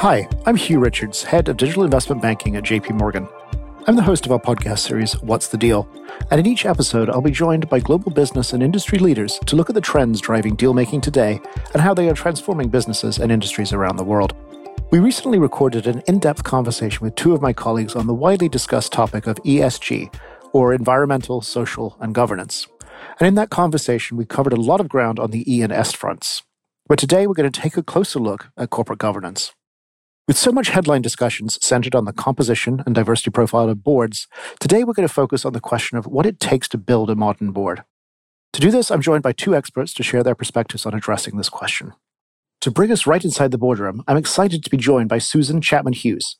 Hi, I'm Hugh Richards, Head of Digital Investment Banking at JP Morgan. I'm the host of our podcast series, What's the Deal? And in each episode, I'll be joined by global business and industry leaders to look at the trends driving deal making today and how they are transforming businesses and industries around the world. We recently recorded an in depth conversation with two of my colleagues on the widely discussed topic of ESG, or environmental, social, and governance. And in that conversation, we covered a lot of ground on the E and S fronts. But today, we're going to take a closer look at corporate governance. With so much headline discussions centered on the composition and diversity profile of boards, today we're going to focus on the question of what it takes to build a modern board. To do this, I'm joined by two experts to share their perspectives on addressing this question. To bring us right inside the boardroom, I'm excited to be joined by Susan Chapman Hughes.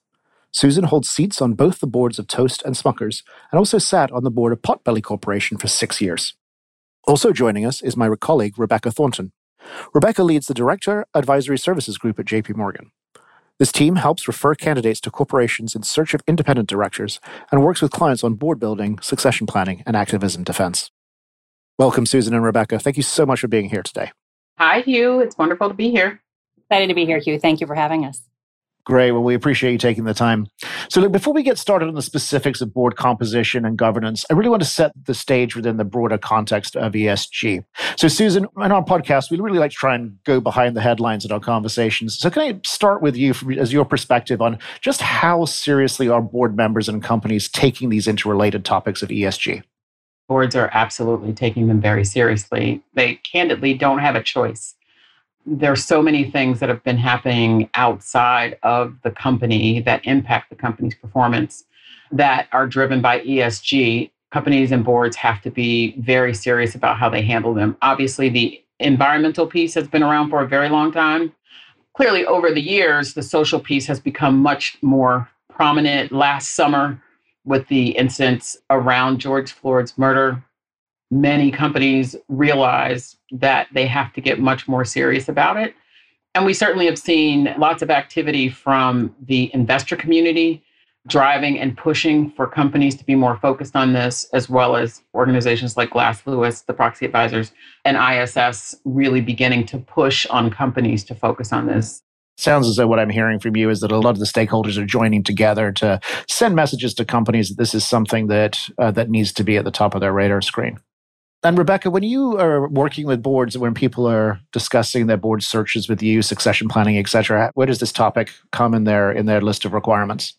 Susan holds seats on both the boards of Toast and Smuckers, and also sat on the board of Potbelly Corporation for six years. Also joining us is my colleague, Rebecca Thornton. Rebecca leads the Director Advisory Services Group at JP Morgan. This team helps refer candidates to corporations in search of independent directors and works with clients on board building, succession planning, and activism defense. Welcome, Susan and Rebecca. Thank you so much for being here today. Hi, Hugh. It's wonderful to be here. Excited to be here, Hugh. Thank you for having us. Great. Well, we appreciate you taking the time. So, look, before we get started on the specifics of board composition and governance, I really want to set the stage within the broader context of ESG. So, Susan, in our podcast, we really like to try and go behind the headlines in our conversations. So, can I start with you from, as your perspective on just how seriously are board members and companies taking these interrelated topics of ESG? Boards are absolutely taking them very seriously. They candidly don't have a choice there's so many things that have been happening outside of the company that impact the company's performance that are driven by ESG. Companies and boards have to be very serious about how they handle them. Obviously, the environmental piece has been around for a very long time. Clearly, over the years, the social piece has become much more prominent. Last summer, with the incidents around George Floyd's murder, many companies realize that they have to get much more serious about it. And we certainly have seen lots of activity from the investor community driving and pushing for companies to be more focused on this, as well as organizations like Glass Lewis, the proxy advisors, and ISS really beginning to push on companies to focus on this. Sounds as though what I'm hearing from you is that a lot of the stakeholders are joining together to send messages to companies that this is something that uh, that needs to be at the top of their radar screen. And Rebecca, when you are working with boards, when people are discussing their board searches with you, succession planning, et cetera, where does this topic come in their in their list of requirements?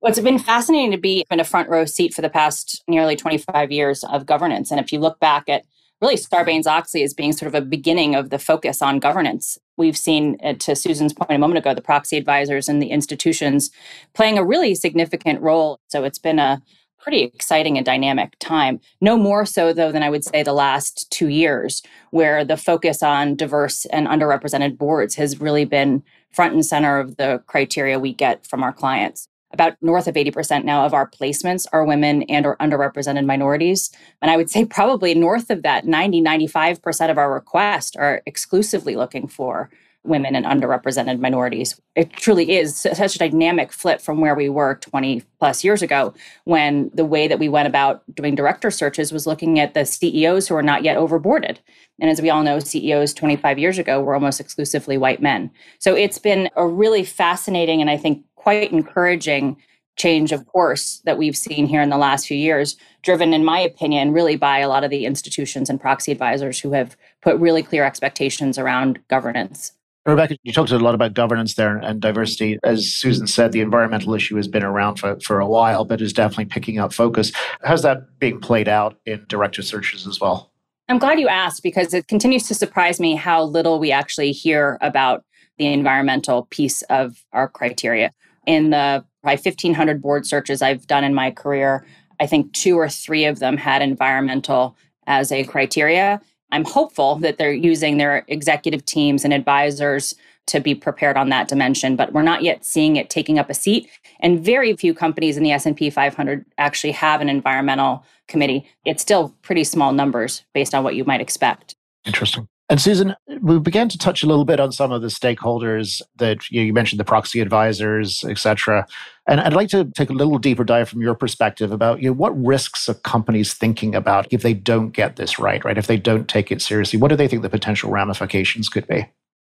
Well, it's been fascinating to be in a front row seat for the past nearly 25 years of governance. And if you look back at really Sarbanes Oxley as being sort of a beginning of the focus on governance. We've seen, uh, to Susan's point a moment ago, the proxy advisors and the institutions playing a really significant role. So it's been a pretty exciting and dynamic time. No more so, though, than I would say the last two years, where the focus on diverse and underrepresented boards has really been front and center of the criteria we get from our clients. About north of 80% now of our placements are women and or underrepresented minorities. And I would say probably north of that, 90, 95% of our requests are exclusively looking for women and underrepresented minorities. It truly is such a dynamic flip from where we were 20 plus years ago when the way that we went about doing director searches was looking at the CEOs who are not yet overboarded. And as we all know, CEOs 25 years ago were almost exclusively white men. So it's been a really fascinating and I think quite encouraging change of course that we've seen here in the last few years, driven, in my opinion, really by a lot of the institutions and proxy advisors who have put really clear expectations around governance. Rebecca, you talked a lot about governance there and diversity. As Susan said, the environmental issue has been around for, for a while, but is definitely picking up focus. How's that being played out in director searches as well? I'm glad you asked because it continues to surprise me how little we actually hear about the environmental piece of our criteria. In the probably 1,500 board searches I've done in my career, I think two or three of them had environmental as a criteria. I'm hopeful that they're using their executive teams and advisors to be prepared on that dimension, but we're not yet seeing it taking up a seat. And very few companies in the S&P 500 actually have an environmental committee. It's still pretty small numbers based on what you might expect. Interesting. And Susan, we began to touch a little bit on some of the stakeholders that you, know, you mentioned, the proxy advisors, et cetera. And I'd like to take a little deeper dive from your perspective about you know, what risks are companies thinking about if they don't get this right, right? If they don't take it seriously, what do they think the potential ramifications could be?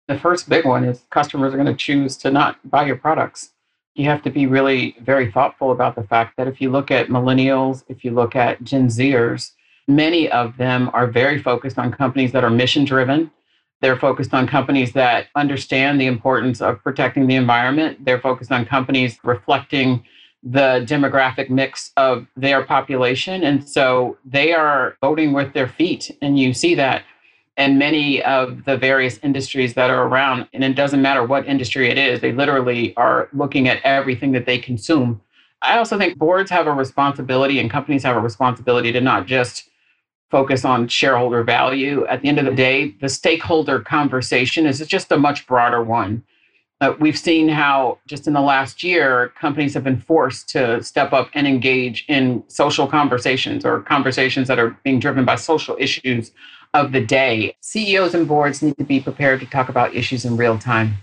The first big one is customers are going to choose to not buy your products. You have to be really very thoughtful about the fact that if you look at millennials, if you look at Gen Zers, many of them are very focused on companies that are mission driven. They're focused on companies that understand the importance of protecting the environment. They're focused on companies reflecting the demographic mix of their population. And so they are voting with their feet. And you see that in many of the various industries that are around. And it doesn't matter what industry it is, they literally are looking at everything that they consume. I also think boards have a responsibility and companies have a responsibility to not just focus on shareholder value. At the end of the day, the stakeholder conversation is just a much broader one. Uh, we've seen how just in the last year, companies have been forced to step up and engage in social conversations or conversations that are being driven by social issues of the day. CEOs and boards need to be prepared to talk about issues in real time.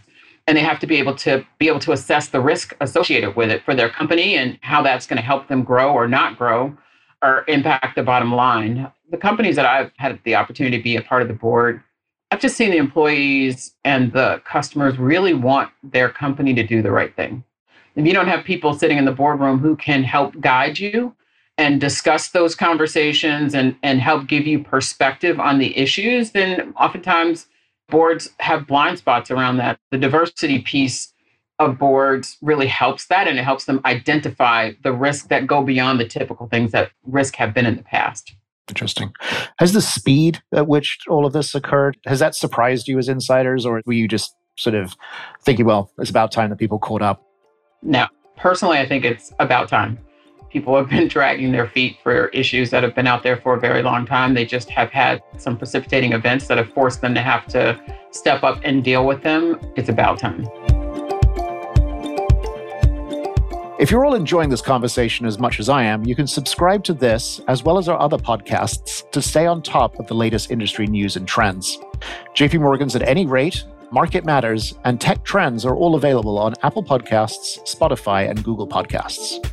And they have to be able to be able to assess the risk associated with it for their company and how that's going to help them grow or not grow or impact the bottom line. The companies that I've had the opportunity to be a part of the board I've just seen the employees and the customers really want their company to do the right thing. If you don't have people sitting in the boardroom who can help guide you and discuss those conversations and, and help give you perspective on the issues, then oftentimes boards have blind spots around that. The diversity piece of boards really helps that and it helps them identify the risks that go beyond the typical things that risk have been in the past. Interesting. Has the speed at which all of this occurred, has that surprised you as insiders, or were you just sort of thinking, well, it's about time that people caught up? No. Personally, I think it's about time. People have been dragging their feet for issues that have been out there for a very long time. They just have had some precipitating events that have forced them to have to step up and deal with them. It's about time. If you're all enjoying this conversation as much as I am, you can subscribe to this as well as our other podcasts to stay on top of the latest industry news and trends. JP Morgan's at any rate, Market Matters, and Tech Trends are all available on Apple Podcasts, Spotify, and Google Podcasts.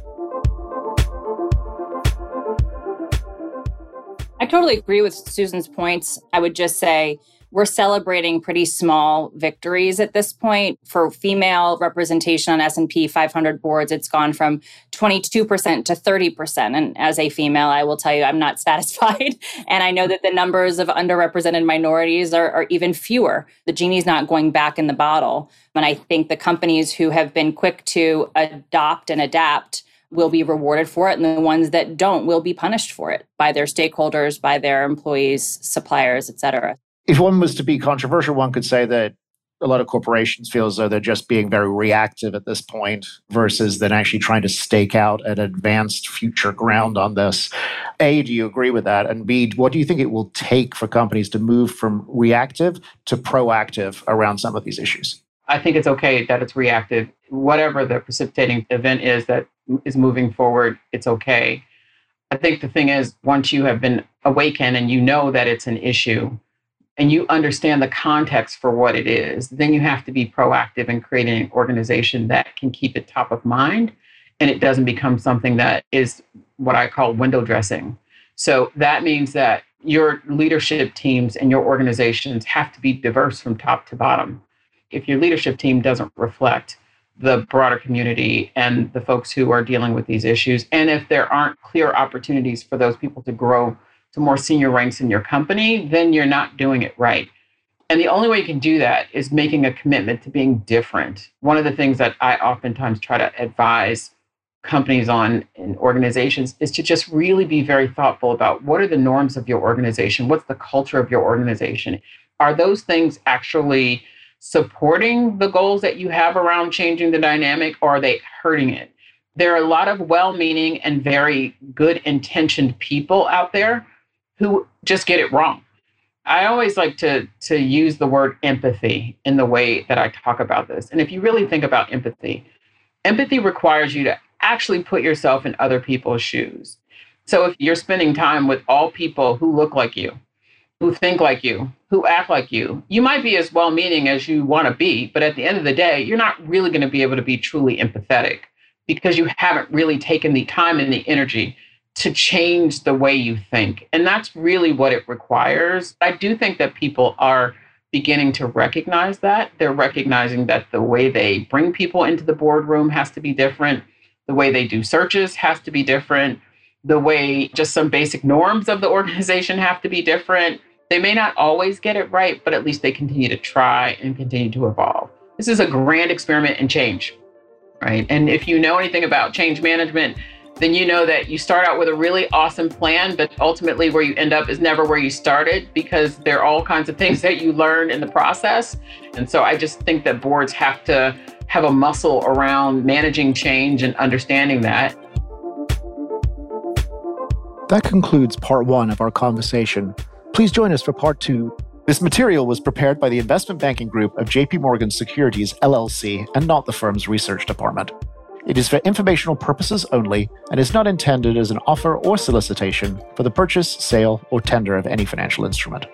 I totally agree with Susan's points. I would just say we're celebrating pretty small victories at this point. For female representation on S&P 500 boards it's gone from 22% to 30% and as a female I will tell you I'm not satisfied. And I know that the numbers of underrepresented minorities are, are even fewer. The genie's not going back in the bottle. And I think the companies who have been quick to adopt and adapt will be rewarded for it. And the ones that don't will be punished for it by their stakeholders by their employees suppliers et cetera if one was to be controversial, one could say that a lot of corporations feel as though they're just being very reactive at this point versus then actually trying to stake out an advanced future ground on this. A, do you agree with that? And B, what do you think it will take for companies to move from reactive to proactive around some of these issues? I think it's okay that it's reactive. Whatever the precipitating event is that is moving forward, it's okay. I think the thing is, once you have been awakened and you know that it's an issue, and you understand the context for what it is, then you have to be proactive in creating an organization that can keep it top of mind and it doesn't become something that is what I call window dressing. So that means that your leadership teams and your organizations have to be diverse from top to bottom. If your leadership team doesn't reflect the broader community and the folks who are dealing with these issues, and if there aren't clear opportunities for those people to grow to more senior ranks in your company, then you're not doing it right. And the only way you can do that is making a commitment to being different. One of the things that I oftentimes try to advise companies on and organizations is to just really be very thoughtful about what are the norms of your organization? What's the culture of your organization? Are those things actually supporting the goals that you have around changing the dynamic or are they hurting it? There are a lot of well meaning and very good intentioned people out there who just get it wrong. I always like to to use the word empathy in the way that I talk about this. And if you really think about empathy, empathy requires you to actually put yourself in other people's shoes. So if you're spending time with all people who look like you, who think like you, who act like you, you might be as well meaning as you want to be, but at the end of the day, you're not really going to be able to be truly empathetic because you haven't really taken the time and the energy to change the way you think. And that's really what it requires. I do think that people are beginning to recognize that. They're recognizing that the way they bring people into the boardroom has to be different, the way they do searches has to be different, the way just some basic norms of the organization have to be different. They may not always get it right, but at least they continue to try and continue to evolve. This is a grand experiment in change, right? And if you know anything about change management, then you know that you start out with a really awesome plan, but ultimately where you end up is never where you started because there are all kinds of things that you learn in the process. And so I just think that boards have to have a muscle around managing change and understanding that. That concludes part one of our conversation. Please join us for part two. This material was prepared by the investment banking group of JP Morgan Securities LLC and not the firm's research department. It is for informational purposes only and is not intended as an offer or solicitation for the purchase, sale, or tender of any financial instrument.